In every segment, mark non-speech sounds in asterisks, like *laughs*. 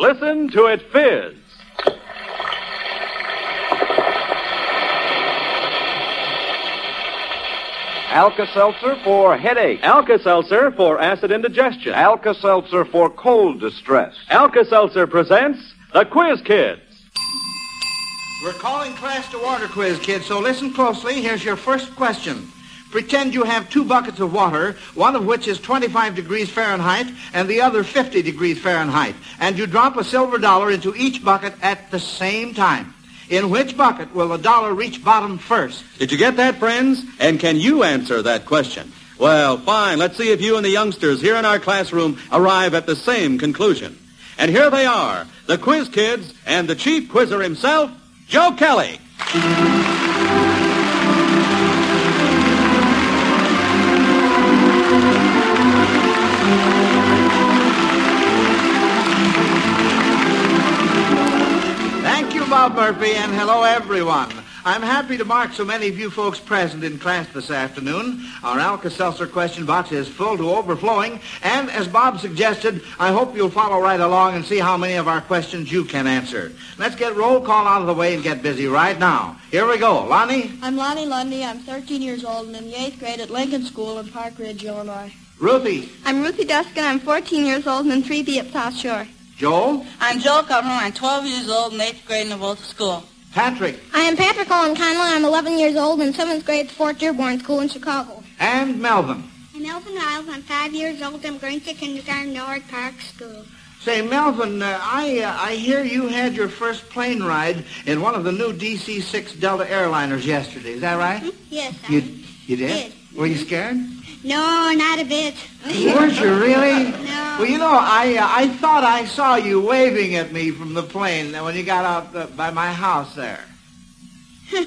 Listen to it fizz. Alka-Seltzer for headache. Alka-Seltzer for acid indigestion. Alka-Seltzer for cold distress. Alka-Seltzer presents the Quiz Kids. We're calling class to order, quiz kids, so listen closely. Here's your first question. Pretend you have two buckets of water, one of which is 25 degrees Fahrenheit and the other 50 degrees Fahrenheit. And you drop a silver dollar into each bucket at the same time. In which bucket will the dollar reach bottom first? Did you get that, friends? And can you answer that question? Well, fine. Let's see if you and the youngsters here in our classroom arrive at the same conclusion. And here they are, the quiz kids and the chief quizzer himself, Joe Kelly. Bob Murphy, and hello, everyone. I'm happy to mark so many of you folks present in class this afternoon. Our Alka-Seltzer question box is full to overflowing, and as Bob suggested, I hope you'll follow right along and see how many of our questions you can answer. Let's get roll call out of the way and get busy right now. Here we go. Lonnie, I'm Lonnie Lunde. I'm 13 years old and in the 8th grade at Lincoln School in Park Ridge, Illinois. Ruthie, I'm Ruthie Duskin. I'm 14 years old and in 3B at South Shore. Joel, I'm Joel Kupperman. I'm 12 years old in 8th grade in the Volta School. Patrick, I am Patrick Owen Conlon. I'm 11 years old in 7th grade at Fort Dearborn School in Chicago. and Melvin. I'm Elvin Riles. I'm 5 years old. I'm going to kindergarten Norwood Park School. Say, Melvin, uh, I uh, I hear you had your first plane ride in one of the new DC-6 Delta airliners yesterday. Is that right? Yes, I You you did? did. Were you scared? No, not a bit. Weren't you really? No. Well, you know, I uh, I thought I saw you waving at me from the plane when you got out uh, by my house there. *laughs* I,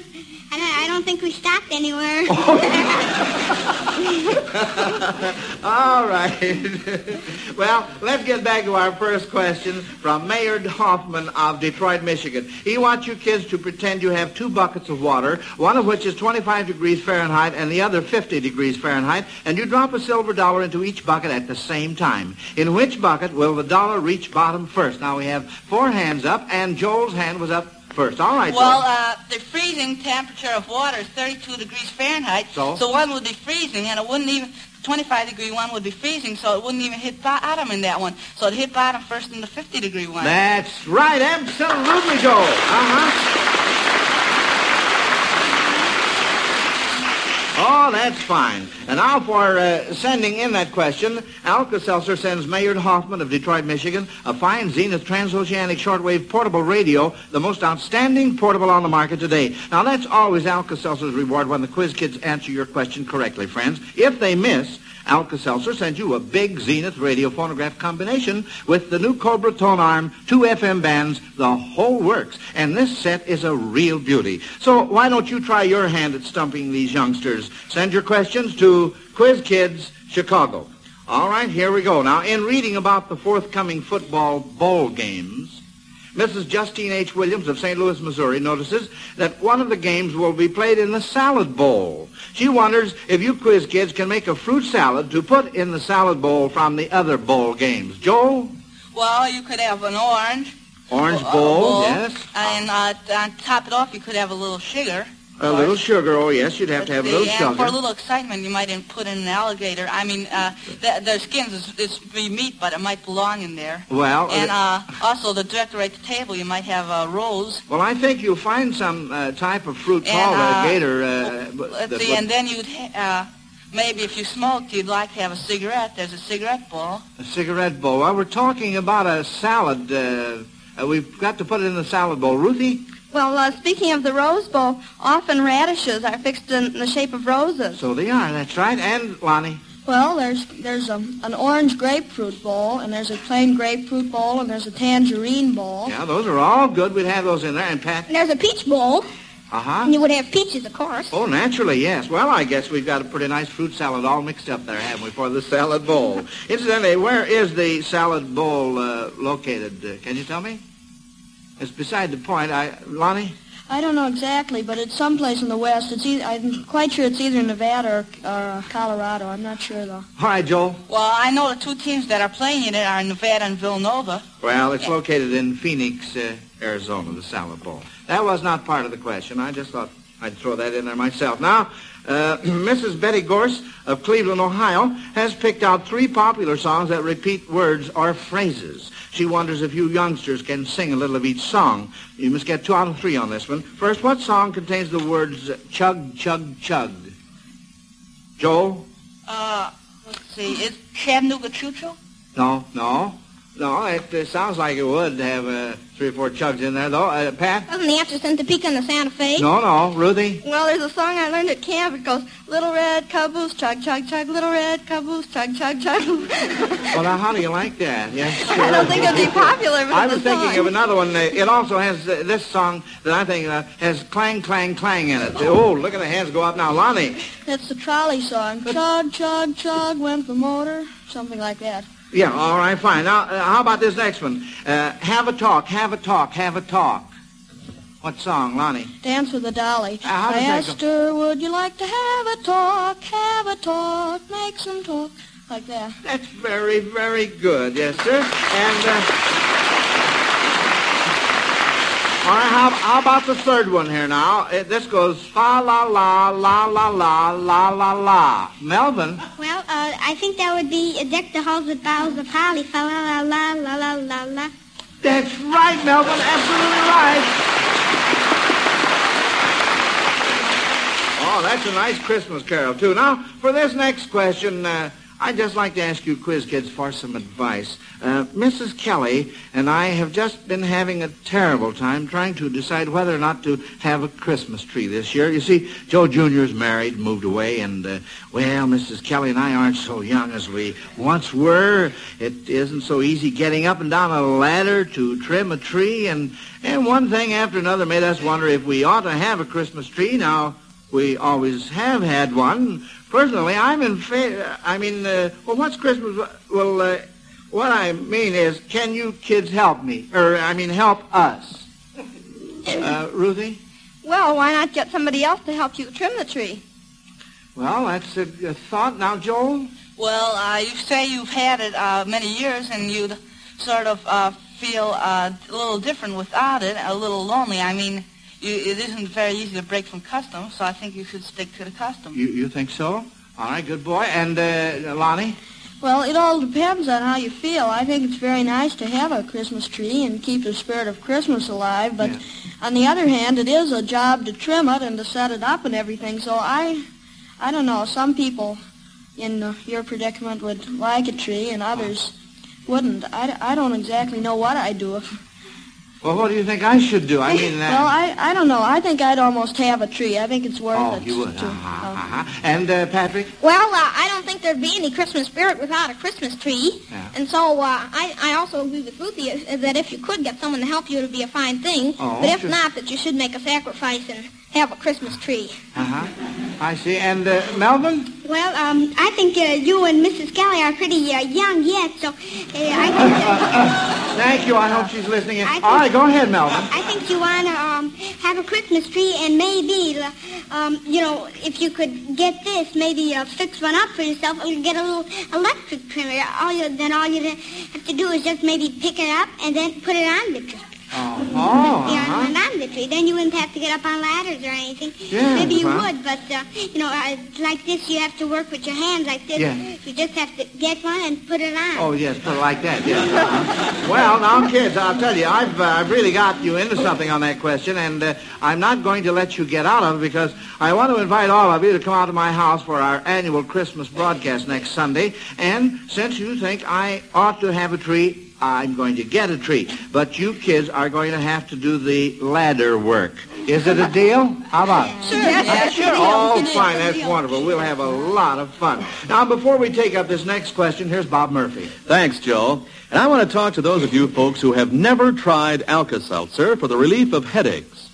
don't, I don't think we stopped anywhere. *laughs* *laughs* *laughs* All right. *laughs* well, let's get back to our first question from Maynard Hoffman of Detroit, Michigan. He wants you kids to pretend you have two buckets of water, one of which is 25 degrees Fahrenheit and the other 50 degrees Fahrenheit, and you drop a silver dollar into each bucket at the same time. In which bucket will the dollar reach bottom first? Now we have four hands up, and Joel's hand was up first. All right, Well, uh, the freezing temperature of water is 32 degrees Fahrenheit. So? So one would be freezing, and it wouldn't even, 25 degree one would be freezing, so it wouldn't even hit bottom in that one. So it hit bottom first in the 50 degree one. That's right. Absolutely, Joel. Uh-huh. Oh, that's fine. And now for uh, sending in that question, Alka-Seltzer sends Maynard Hoffman of Detroit, Michigan, a fine Zenith transoceanic shortwave portable radio, the most outstanding portable on the market today. Now, that's always Alka-Seltzer's reward when the quiz kids answer your question correctly, friends. If they miss, Alka-Seltzer sends you a big Zenith radio phonograph combination with the new Cobra tone arm, two FM bands, the whole works. And this set is a real beauty. So why don't you try your hand at stumping these youngsters? Send your questions to Quiz Kids, Chicago. All right, here we go. Now, in reading about the forthcoming football bowl games, Mrs. Justine H. Williams of St. Louis, Missouri notices that one of the games will be played in the salad bowl. She wonders if you quiz kids can make a fruit salad to put in the salad bowl from the other bowl games. Joel? Well, you could have an orange. Orange uh, bowl, yes. And uh, on top it off, you could have a little sugar. A little sugar. Oh, yes, you'd have to have a little and sugar. for a little excitement, you might in- put in an alligator. I mean, uh, the, their skins is, is be meat, but it might belong in there. Well, and uh, uh, also to decorate the table, you might have a rose. well, I think you'll find some uh, type of fruit called uh, a gator. Uh, but- Let's that see, and then you'd ha- uh, maybe if you smoked, you'd like to have a cigarette. There's a cigarette bowl. A cigarette bowl. Well, we're talking about a salad. Uh, uh, we've got to put it in the salad bowl. Ruthie? Well, uh, speaking of the rose bowl, often radishes are fixed in the shape of roses. So they are, that's right. And Lonnie? Well, there's there's a, an orange grapefruit bowl, and there's a plain grapefruit bowl, and there's a tangerine bowl. Yeah, those are all good. We'd have those in there. And Pat? And there's a peach bowl. Uh-huh. And you would have peaches, of course. Oh, naturally, yes. Well, I guess we've got a pretty nice fruit salad all mixed up there, haven't we, for the salad bowl? *laughs* Incidentally, where is the salad bowl uh, located? Uh, can you tell me? It's beside the point. I, Lonnie? I don't know exactly, but it's someplace in the west. It's either, I'm quite sure it's either Nevada or, or uh, Colorado. I'm not sure though. All right, Joel. Well, I know the two teams that are playing in it are Nevada and Villanova. Well, it's located in Phoenix, uh, Arizona, the salad bowl. That was not part of the question. I just thought I'd throw that in there myself. Now, uh, *clears throat* Mrs. Betty Gorse of Cleveland, Ohio, has picked out three popular songs that repeat words or phrases. She wonders if you youngsters can sing a little of each song. You must get two out of three on this one. First, what song contains the words chug, chug, chug? Joel? Uh, let's see, is Chattanooga Choo Choo? No, no. No, it, uh sounds like it would have uh, three or four chugs in there, though. Uh, Pat? Wasn't the answer sent to peek on the Santa Fe? No, no. Ruthie? Well, there's a song I learned at camp. It goes, Little red caboose, chug, chug, chug, little red caboose, chug, chug, chug. Well, now, how do you like that? Yes, *laughs* sure. I don't think it'll be popular, but I was thinking song. of another one. Uh, It also has uh, this song that I think uh, has clang, clang, clang in it. Oh, look at the hands go up now. Lonnie. It's the trolley song. Chug, chug, chug went the motor. Something like that. Yeah, all right, fine. Now, uh, how about this next one? Uh, have a talk, have a talk, have a talk. What song, Lonnie? Dance with the dolly. Uh, how I asked her, would you like to have a talk, have a talk, make some talk? Like that. That's very, very good, yes, sir. And, uh, all right, how, how about the third one here now? Uh, this goes fa la la la la la la la la. Melvin? Well, uh, I think that would be uh, deck the halls with boughs of holly. Fa la la la la la la la. That's right, Melvin. Absolutely right. Oh, that's a nice Christmas carol, too. Now, for this next question, uh, I'd just like to ask you quiz kids for some advice. Uh, Mrs. Kelly and I have just been having a terrible time trying to decide whether or not to have a Christmas tree this year. You see, Joe Jr.'s married, moved away, and, uh, well, Mrs. Kelly and I aren't so young as we once were. It isn't so easy getting up and down a ladder to trim a tree, and, and one thing after another made us wonder if we ought to have a Christmas tree. Now, we always have had one. Personally, I'm in favor. I mean, uh, well, what's Christmas? Well, uh, what I mean is, can you kids help me? Or, I mean, help us? *laughs* Uh, Ruthie? Well, why not get somebody else to help you trim the tree? Well, that's a, a thought. Now, Joel? Well, uh, you say you've had it uh, many years and you'd sort of uh, feel uh, a little different without it, a little lonely. I mean, you, it isn't very easy to break from custom, so I think you should stick to the custom. You, you think so? All right, good boy. And, uh, Lonnie? Well, it all depends on how you feel. I think it's very nice to have a Christmas tree and keep the spirit of Christmas alive, but on the other hand, it is a job to trim it and to set it up and everything. So I, I don't know. Some people in uh, your predicament would like a tree, and others wouldn't. I, I don't exactly know what I'd do if. Well, what do you think I should do? I mean, uh, well, I, I don't know. I think I'd almost have a tree. I think it's worth oh, it. you would. to- Uh-huh, uh-huh. And, uh, Patrick? Well, uh, I don't think there'd be any Christmas spirit without a Christmas tree. Yeah. And so uh, I, I also agree with Ruthie that if you could get someone to help you, it would be a fine thing. Oh, but if sure. not, that you should make a sacrifice and have a Christmas tree. Uh-huh. I see. And, uh, Melvin? Well, um, I think uh, you and Mrs. Kelly are pretty uh, young yet, so uh, I think Thank you. I hope she's listening in. All right, go ahead, Melvin. I think you want to um, have a Christmas tree and maybe, uh, um, you know, if you could get this, maybe uh, fix one up for yourself, or get a little electric trimmer. All you, then all you have to do is just maybe pick it up and then put it on the tree. Oh, Yeah, uh-huh. and on the tree. Then you wouldn't have to get up on ladders or anything. Yeah, Maybe you well. would, but, uh, you know, uh, like this, you have to work with your hands like this. Yeah. You just have to get one and put it on. Oh, yes, put it like that, yes. Uh-huh. Well, now, kids, I'll tell you, I've, uh, I've really got you into something on that question, and uh, I'm not going to let you get out of it because I want to invite all of you to come out to my house for our annual Christmas broadcast next Sunday. And since you think I ought to have a tree, I'm going to get a tree. But you kids are going to have to do the ladder work. Is it a deal? How about it? Sure. Yeah, sure. Oh, fine. That's wonderful. We'll have a lot of fun. Now, before we take up this next question, here's Bob Murphy. Thanks, Joe. And I want to talk to those of you folks who have never tried Alka-Seltzer for the relief of headaches.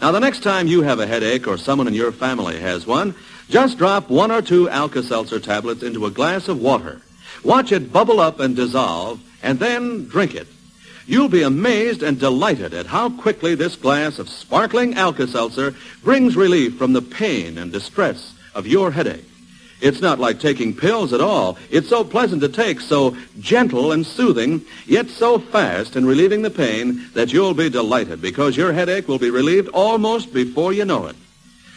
Now, the next time you have a headache or someone in your family has one, just drop one or two Alka-Seltzer tablets into a glass of water. Watch it bubble up and dissolve, and then drink it. You'll be amazed and delighted at how quickly this glass of sparkling Alka-Seltzer brings relief from the pain and distress of your headache. It's not like taking pills at all. It's so pleasant to take, so gentle and soothing, yet so fast in relieving the pain that you'll be delighted because your headache will be relieved almost before you know it.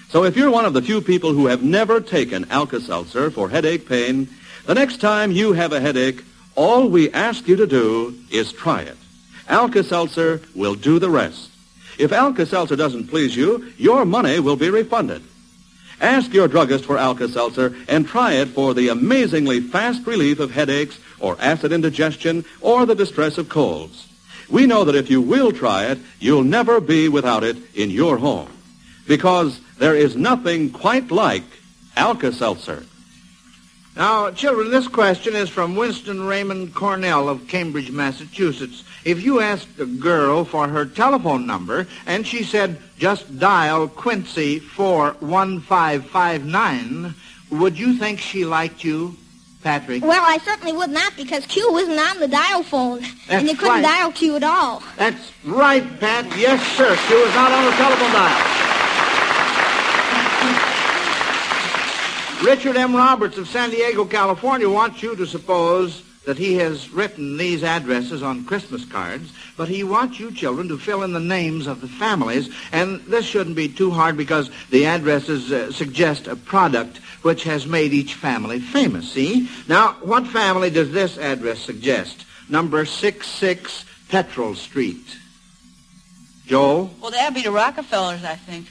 So if you're one of the few people who have never taken Alka-Seltzer for headache pain, the next time you have a headache, all we ask you to do is try it. Alka-Seltzer will do the rest. If Alka-Seltzer doesn't please you, your money will be refunded. Ask your druggist for Alka-Seltzer and try it for the amazingly fast relief of headaches or acid indigestion or the distress of colds. We know that if you will try it, you'll never be without it in your home. Because there is nothing quite like Alka-Seltzer. Now, children, this question is from Winston Raymond Cornell of Cambridge, Massachusetts. If you asked a girl for her telephone number and she said, just dial Quincy 41559, would you think she liked you, Patrick? Well, I certainly would not because Q isn't on the dial phone. and you couldn't right. dial Q at all. That's right, Pat. Yes, sir. Q is not on the telephone dial. Richard M. Roberts of San Diego, California wants you to suppose that he has written these addresses on Christmas cards, but he wants you children to fill in the names of the families, and this shouldn't be too hard because the addresses uh, suggest a product which has made each family famous, see? Now, what family does this address suggest? Number 66 Petrol Street. Joel? Well, that'd be the Rockefellers, I think.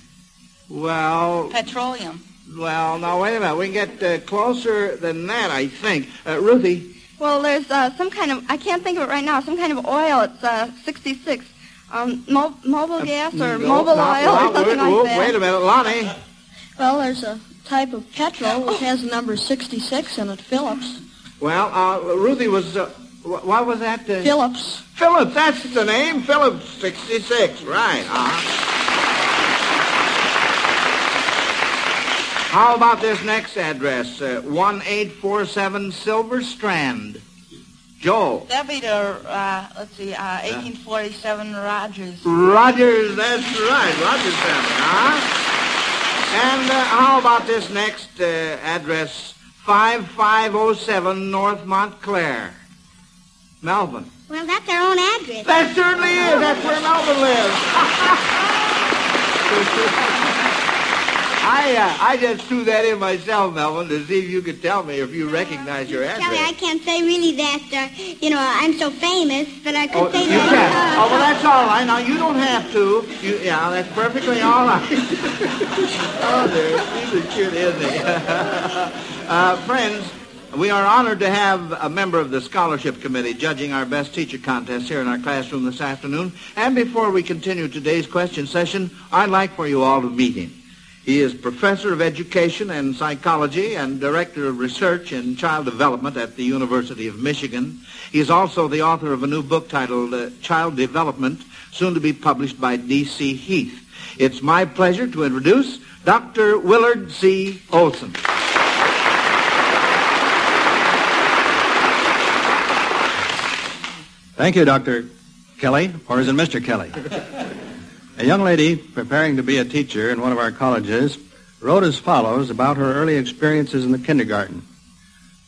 Well, Petroleum. Well, now wait a minute. We can get uh, closer than that, I think. Uh, Ruthie? Well, there's uh, some kind of, I can't think of it right now, some kind of oil. It's uh, 66. Um, mo- mobile gas or no, mobile no, oil no, or something wait, like whoa, that. Wait a minute, Lonnie. Well, there's a type of petrol which has the number 66 in it, Phillips. Well, uh, Ruthie was, uh, wh- what was that? Uh, Phillips. Phillips, that's the name. Phillips 66, right. Uh-huh. How about this next address? Uh, 1847 Silver Strand. Joel. That'd be the, uh, let's see, uh, 1847 Rogers. Rogers, that's right. Rogers family, huh? And uh, how about this next uh, address? 5507 North Montclair. Melvin. Well, that's our own address. That certainly is. That's where Melvin lives. *laughs* I uh, I just threw that in myself, Melvin, to see if you could tell me if you recognize your Kelly, I can't say really that, uh, you know, I'm so famous, but I could Oh, say you that. can. uh, Oh, well, that's all right. Now, you don't have to. You, yeah, that's perfectly all right. *laughs* oh, there. He's a cute, isn't he? *laughs* uh, friends, we are honored to have a member of the scholarship committee judging our best teacher contest here in our classroom this afternoon. And before we continue today's question session, I'd like for you all to meet him. He is professor of education and psychology and director of research in child development at the University of Michigan. He is also the author of a new book titled uh, Child Development, soon to be published by D.C. Heath. It's my pleasure to introduce Dr. Willard C. Olson. Thank you, Dr. Kelly, or is it Mr. Kelly? *laughs* A young lady preparing to be a teacher in one of our colleges wrote as follows about her early experiences in the kindergarten.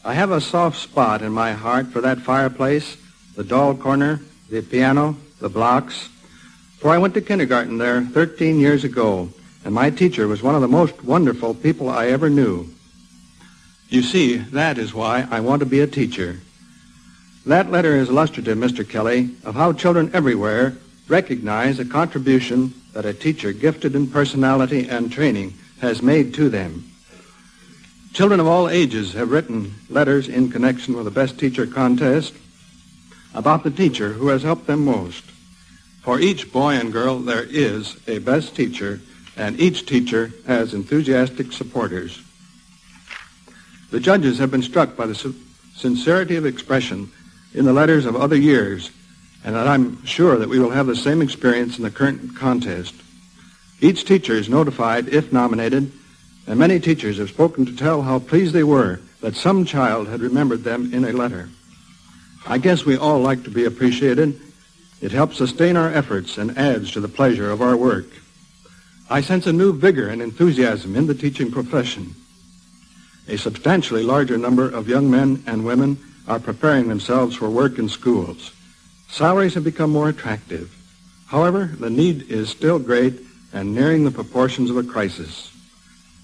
I have a soft spot in my heart for that fireplace, the doll corner, the piano, the blocks. for I went to kindergarten there 13 years ago, and my teacher was one of the most wonderful people I ever knew. You see, that is why I want to be a teacher. That letter is illustrative, Mr. Kelly, of how children everywhere recognize a contribution that a teacher gifted in personality and training has made to them. Children of all ages have written letters in connection with the Best Teacher contest about the teacher who has helped them most. For each boy and girl, there is a best teacher, and each teacher has enthusiastic supporters. The judges have been struck by the sincerity of expression in the letters of other years, and I'm sure that we will have the same experience in the current contest. Each teacher is notified if nominated and many teachers have spoken to tell how pleased they were that some child had remembered them in a letter. I guess we all like to be appreciated. It helps sustain our efforts and adds to the pleasure of our work. I sense a new vigor and enthusiasm in the teaching profession. A substantially larger number of young men and women are preparing themselves for work in schools. Salaries have become more attractive. However, the need is still great and nearing the proportions of a crisis.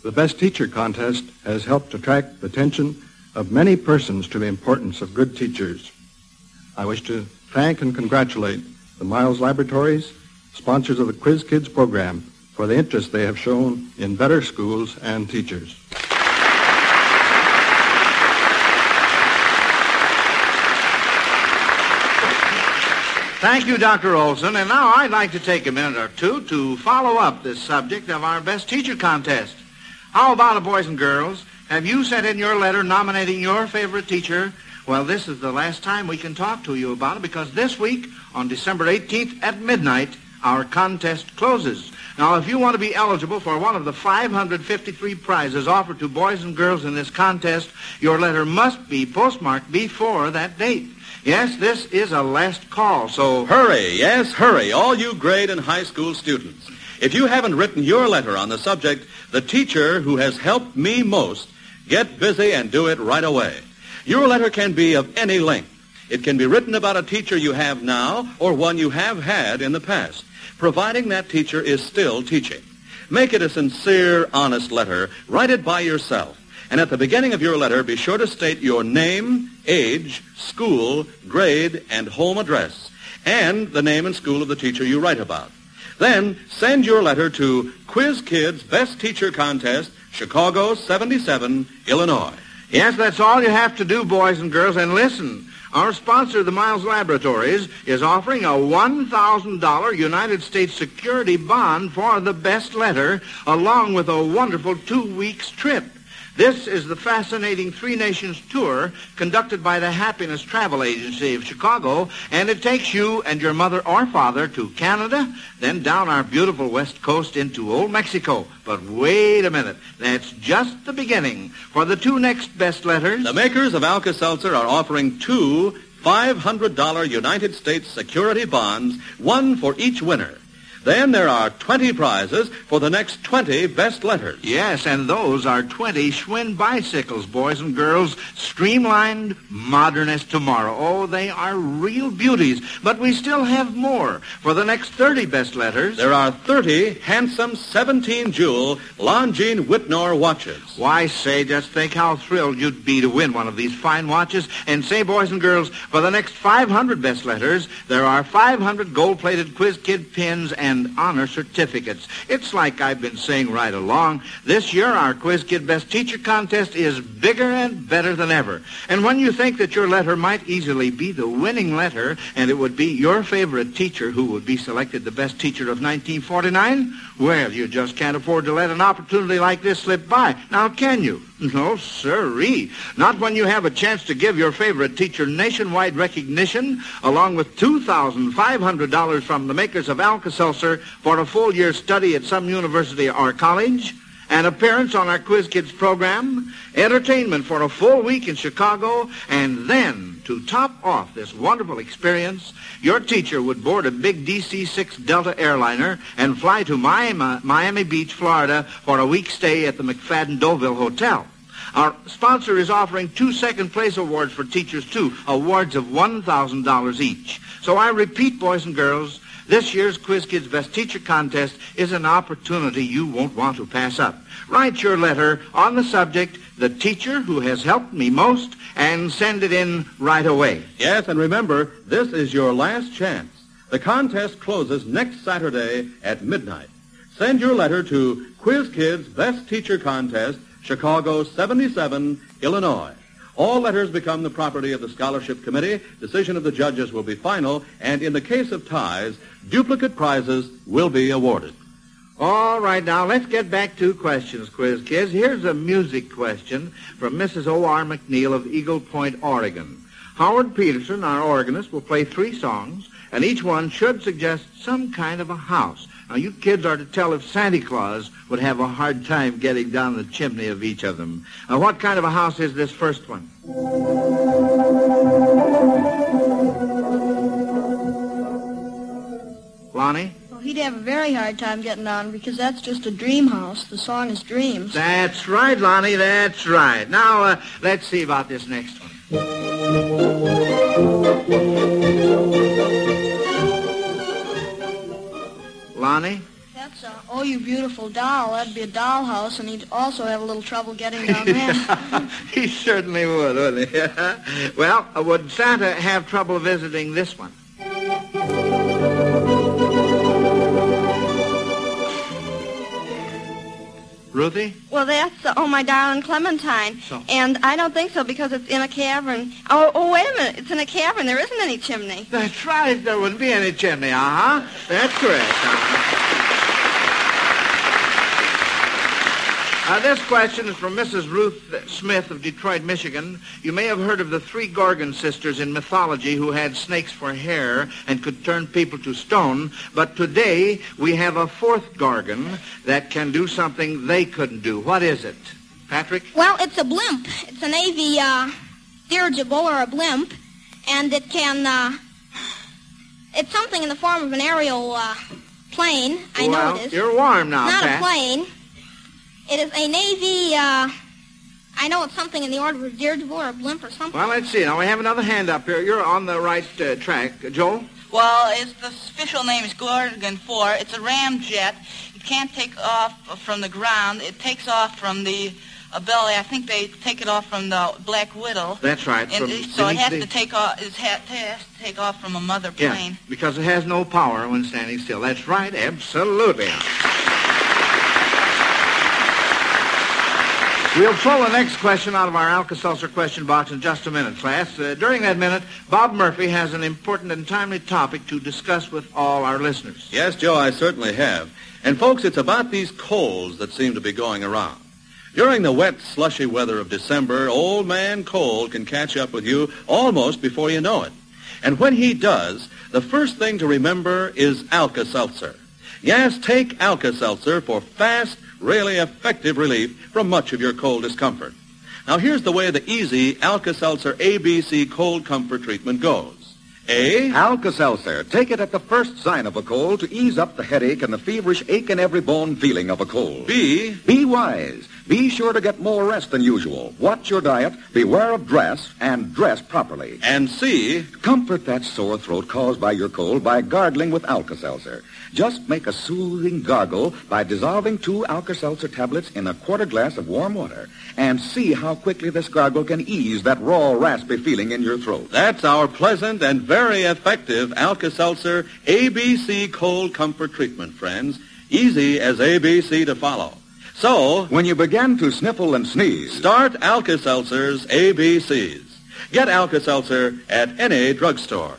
The Best Teacher contest has helped attract the attention of many persons to the importance of good teachers. I wish to thank and congratulate the Miles Laboratories, sponsors of the Quiz Kids program, for the interest they have shown in better schools and teachers. Thank you, Dr. Olson. And now I'd like to take a minute or two to follow up this subject of our Best Teacher contest. How about it, boys and girls? Have you sent in your letter nominating your favorite teacher? Well, this is the last time we can talk to you about it because this week, on December 18th at midnight, our contest closes. Now, if you want to be eligible for one of the 553 prizes offered to boys and girls in this contest, your letter must be postmarked before that date. Yes, this is a last call, so... Hurry, yes, hurry, all you grade and high school students. If you haven't written your letter on the subject, the teacher who has helped me most, get busy and do it right away. Your letter can be of any length. It can be written about a teacher you have now or one you have had in the past, providing that teacher is still teaching. Make it a sincere, honest letter. Write it by yourself. And at the beginning of your letter, be sure to state your name, age, school, grade, and home address, and the name and school of the teacher you write about. Then send your letter to Quiz Kids Best Teacher Contest, Chicago 77, Illinois. Yes, that's all you have to do, boys and girls. And listen, our sponsor, the Miles Laboratories, is offering a $1,000 United States security bond for the best letter, along with a wonderful two weeks trip. This is the fascinating Three Nations tour conducted by the Happiness Travel Agency of Chicago, and it takes you and your mother or father to Canada, then down our beautiful west coast into Old Mexico. But wait a minute. That's just the beginning. For the two next best letters... The makers of Alka-Seltzer are offering two $500 United States security bonds, one for each winner. Then there are 20 prizes for the next 20 best letters. Yes, and those are 20 Schwinn bicycles, boys and girls, streamlined, modern as tomorrow. Oh, they are real beauties. But we still have more. For the next 30 best letters... There are 30 handsome 17-jewel Longines Wittnauer watches. Why, say, just think how thrilled you'd be to win one of these fine watches. And say, boys and girls, for the next 500 best letters, there are 500 gold-plated Quiz Kid pins and and honor certificates. It's like I've been saying right along. This year, our Quiz Kid Best Teacher contest is bigger and better than ever. And when you think that your letter might easily be the winning letter, and it would be your favorite teacher who would be selected the best teacher of 1949, well, you just can't afford to let an opportunity like this slip by. Now, can you? *laughs* No, sirree. Not when you have a chance to give your favorite teacher nationwide recognition, along with $2,500 from the makers of Alka-Seltzer for a full year study at some university or college, an appearance on our Quiz Kids program, entertainment for a full week in Chicago, and then, to top off this wonderful experience, your teacher would board a big DC-6 Delta airliner and fly to Miami, Miami Beach, Florida for a week stay at the MacFadden Deauville Hotel. Our sponsor is offering two second place awards for teachers, too, awards of $1,000 each. So I repeat, boys and girls, This year's Quiz Kids Best Teacher Contest is an opportunity you won't want to pass up. Write your letter on the subject, The Teacher Who Has Helped Me Most, and send it in right away. Yes, and remember, this is your last chance. The contest closes next Saturday at midnight. Send your letter to Quiz Kids Best Teacher Contest, Chicago 77, Illinois. All letters become the property of the Scholarship Committee. Decision of the judges will be final, and in the case of ties, duplicate prizes will be awarded. All right, now let's get back to questions, quiz kids. Here's a music question from Mrs. O.R. McNeil of Eagle Point, Oregon. Howard Peterson, our organist, will play three songs, and each one should suggest some kind of a house. Now, you kids are to tell if Santa Claus would have a hard time getting down the chimney of each of them. Now, what kind of a house is this first one? Lonnie? Well, he'd have a very hard time getting down because that's just a dream house. The song is Dreams. That's right, Lonnie, that's right. Now, uh, let's see about this next one. Lonnie? That's a Oh You Beautiful Doll. That'd be a dollhouse, and he'd also have a little trouble getting down *laughs* there. *laughs* he certainly would, wouldn't he? *laughs* well, uh, would Santa have trouble visiting this one? Ruthie? Well, that's uh, Oh My Darling Clementine. So- And I don't think so because it's in a cavern. Oh, oh, wait a minute. It's in a cavern. There isn't any chimney. That's right. There wouldn't be any chimney. Uh-huh. That's correct. Uh-huh. Uh, this question is from Mrs. Ruth Smith of Detroit, Michigan. You may have heard of the three Gorgon sisters in mythology who had snakes for hair and could turn people to stone. But today we have a fourth Gorgon that can do something they couldn't do. What is it? Patrick? Well, it's a blimp. It's a Navy uh, dirigible or a blimp, and it can. Uh, it's something in the form of an aerial uh, plane. I well, know it is. You're warm now, Not Pat. a plane. It is a Navy. Uh, I know it's something in the order of a dirigible or a blimp or something. Well, let's see. Now we have another hand up here. You're on the right uh, track. Uh, Joel? Well, it's the official name is Gorgon 4. It's a ramjet. It can't take off from the ground. It takes off from the uh, belly. I think they take it off from the Black Widow. That's right. And from it, so it has the- to take off. It ha- has to take off from a mother plane. Yeah, plane. because it has no power when standing still. That's right, absolutely. We'll throw the next question out of our Alka-Seltzer question box in just a minute, class. Uh, during that minute, Bob Murphy has an important and timely topic to discuss with all our listeners. Yes, Joe, I certainly have. And folks, it's about these colds that seem to be going around. During the wet, slushy weather of December, old man cold can catch up with you almost before you know it. And when he does, the first thing to remember is Alka-Seltzer. Yes, take Alka-Seltzer for fast, really effective relief from much of your cold discomfort. Now, here's the way the easy Alka-Seltzer ABC cold comfort treatment goes. A. Alka-Seltzer. Take it at the first sign of a cold to ease up the headache and the feverish ache in every bone feeling of a cold. B. Be wise. Be sure to get more rest than usual. Watch your diet, beware of dress, and dress properly. And C. Comfort that sore throat caused by your cold by gargling with Alka-Seltzer. Just make a soothing gargle by dissolving two Alka-Seltzer tablets in a quarter glass of warm water and see how quickly this gargle can ease that raw, raspy feeling in your throat. That's our pleasant and very effective Alka-Seltzer ABC cold comfort treatment, friends. Easy as ABC to follow. So, when you begin to sniffle and sneeze, start Alka-Seltzer's ABCs. Get Alka-Seltzer at any drugstore.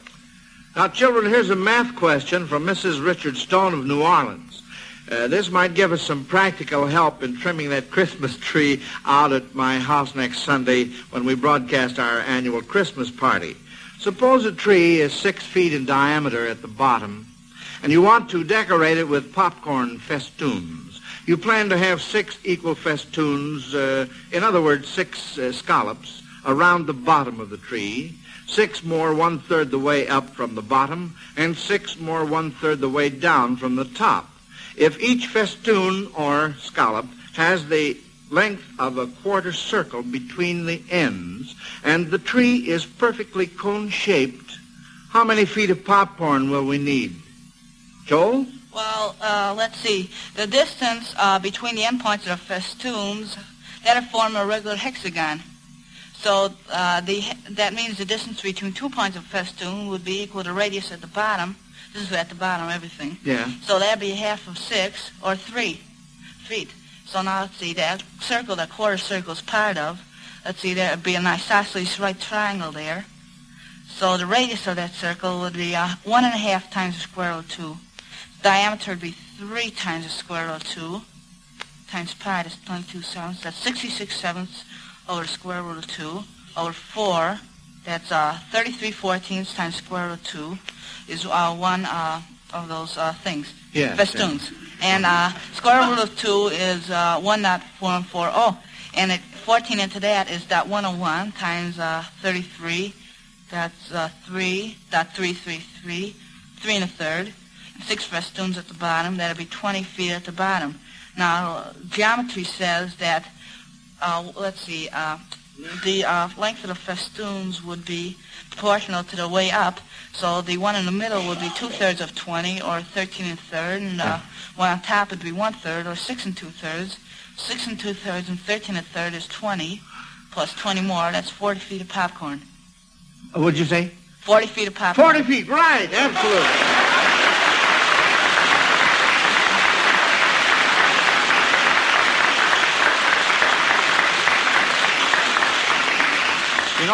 Now, children, here's a math question from Mrs. Richard Stone of New Orleans. Uh, this might give us some practical help in trimming that Christmas tree out at my house next Sunday when we broadcast our annual Christmas party. Suppose a tree is six feet in diameter at the bottom, and you want to decorate it with popcorn festoons. You plan to have six equal festoons, uh, in other words, six uh, scallops, around the bottom of the tree, six more one-third the way up from the bottom, and six more one-third the way down from the top. If each festoon or scallop has the length of a quarter circle between the ends, and the tree is perfectly cone-shaped, how many feet of popcorn will we need? Joel? Well, uh, let's see. The distance uh, between the endpoints of the festoons, that form a regular hexagon. So uh, the, that means the distance between two points of festoon would be equal to radius at the bottom. This is at the bottom, everything. Yeah. So that'd be half of six, or three feet. So now let's see, that circle that quarter circle is part of, let's see, there'd be an isosceles right triangle there. So the radius of that circle would be uh, one and a half times the square root of two. Diameter would be three times the square root of two times pi, that's 22 sevenths. That's 66 sevenths over the square root of two over four. That's uh, 33 fourteenths times square root of two is uh, one uh, of those uh, things. Yes, Festoons. And uh, square root of 2 is uh, 1.414. Oh, and it, 14 into that is dot 101 times uh, 33. That's uh, 3.333. 3 and a third. Six festoons at the bottom. That'll be 20 feet at the bottom. Now, geometry says that, uh, let's see, uh, the uh, length of the festoons would be proportional to the way up. So the one in the middle would be two-thirds of 20, or 13 and a third, and uh, one on top would be one-third, or six and two-thirds. Six and two-thirds and 13 and a third is 20, plus 20 more. That's 40 feet of popcorn. Uh, What'd you say? 40 feet of popcorn. 40 feet, right, absolutely.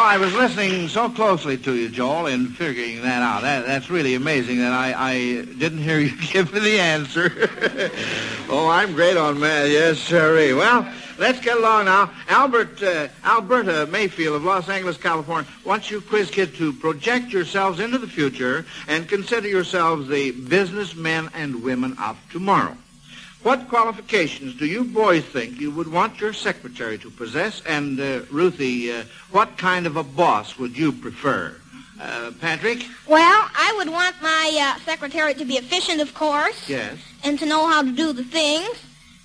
I was listening so closely to you, Joel, in figuring that out. That, that's really amazing that I, I didn't hear you *laughs* give me the answer. *laughs* oh, I'm great on math. Yes, sirree. Well, let's get along now. Albert, uh, Alberta Mayfield of Los Angeles, California, wants you quiz kid to project yourselves into the future and consider yourselves the businessmen and women of tomorrow. What qualifications do you boys think you would want your secretary to possess? And, uh, Ruthie, uh, what kind of a boss would you prefer? Uh, Patrick? Well, I would want my uh, secretary to be efficient, of course, Yes. and to know how to do the things,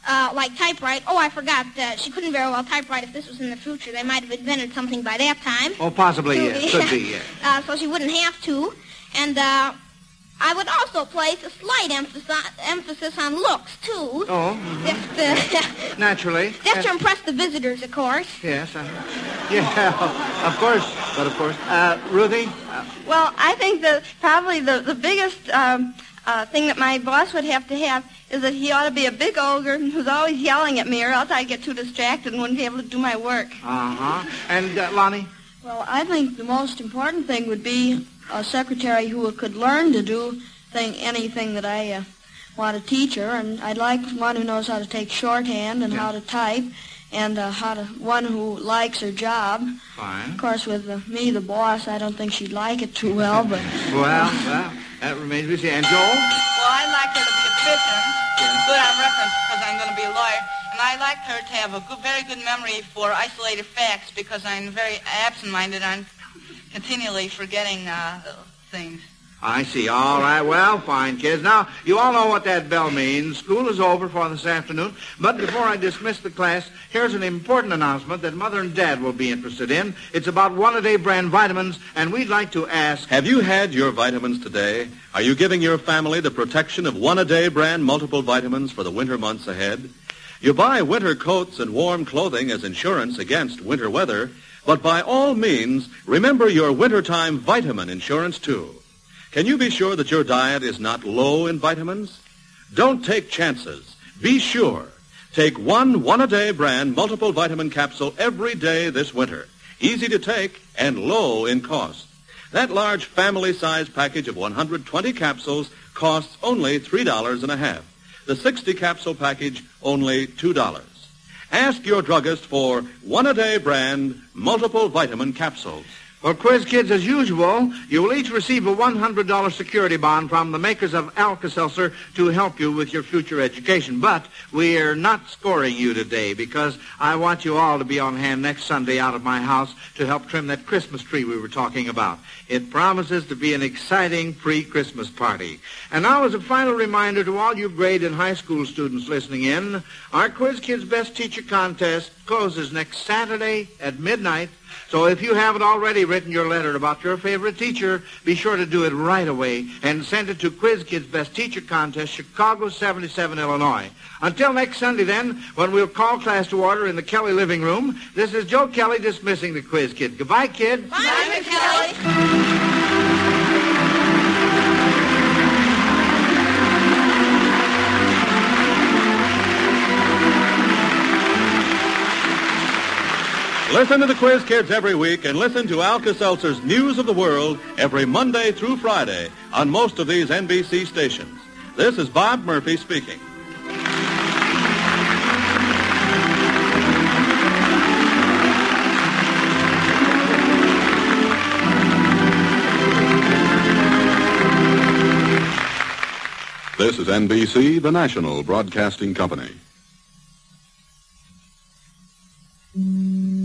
uh, like typewrite. Oh, I forgot. Uh, she couldn't very well typewrite if this was in the future. They might have invented something by that time. Oh, possibly, yes. Could be, *laughs* yes. uh, so she wouldn't have to. And uh, I would also place a slight emphasis, emphasis on looks, too. Oh, Just, uh, *laughs* naturally. just to impress the visitors, of course. Yes. Uh, yeah, *laughs* of course. But of course. Uh, Ruthie? Uh, Well, I think that probably the, the biggest um, uh, thing that my boss would have to have is that he ought to be a big ogre who's always yelling at me or else I'd get too distracted and wouldn't be able to do my work. uh-huh. And, uh, Lonnie? Well, I think the most important thing would be a secretary who could learn to do thing, anything that I uh, want to teach her, and I'd like one who knows how to take shorthand and how to type, and uh, how to one who likes her job. Fine. Of course, with uh, me, the boss, I don't think she'd like it too well, but *laughs* Well, well, that remains to be seen. And Joel? Well, I'd like her to be efficient, good on reference because I'm going to be a lawyer, and I'd like her to have a good, very good memory for isolated facts because I'm very absent-minded. I'm continually forgetting uh, things. I see. All right. Well, fine, kids. Now, you all know what that bell means. School is over for this afternoon. But before I dismiss the class, here's an important announcement that Mother and Dad will be interested in. It's about one-a-day brand vitamins, and we'd like to ask... Have you had your vitamins today? Are you giving your family the protection of one-a-day brand multiple vitamins for the winter months ahead? You buy winter coats and warm clothing as insurance against winter weather, but by all means, remember your wintertime vitamin insurance too. Can you be sure that your diet is not low in vitamins? Don't take chances. Be sure. Take one one-a-day brand multiple vitamin capsule every day this winter. Easy to take and low in cost. That large family-size package of 120 capsules costs only $3 and a half. The 60 capsule package only $2. Ask your druggist for one-a-day brand multiple vitamin capsules. Well, quiz kids, as usual, you will each receive a $100 security bond from the makers of Alka-Seltzer to help you with your future education. But we are not scoring you today because I want you all to be on hand next Sunday out of my house to help trim that Christmas tree we were talking about. It promises to be an exciting pre-Christmas party. And now, as a final reminder to all you grade and high school students listening in, our Quiz Kids Best Teacher Contest closes next Saturday at midnight. So if you haven't already written your letter about your favorite teacher, be sure to do it right away and send it to Quiz Kids Best Teacher Contest, Chicago 77, Illinois. Until next Sunday then, when we'll call class to order in the Kelly living room, this is Joe Kelly dismissing the Quiz Kid. Goodbye, kid. Bye, Miss Kelly. Listen to the Quiz Kids every week and listen to Alka-Seltzer's News of the World every Monday through Friday on most of these NBC stations. This is Bob Murphy speaking. This is NBC, the national broadcasting company. Mm.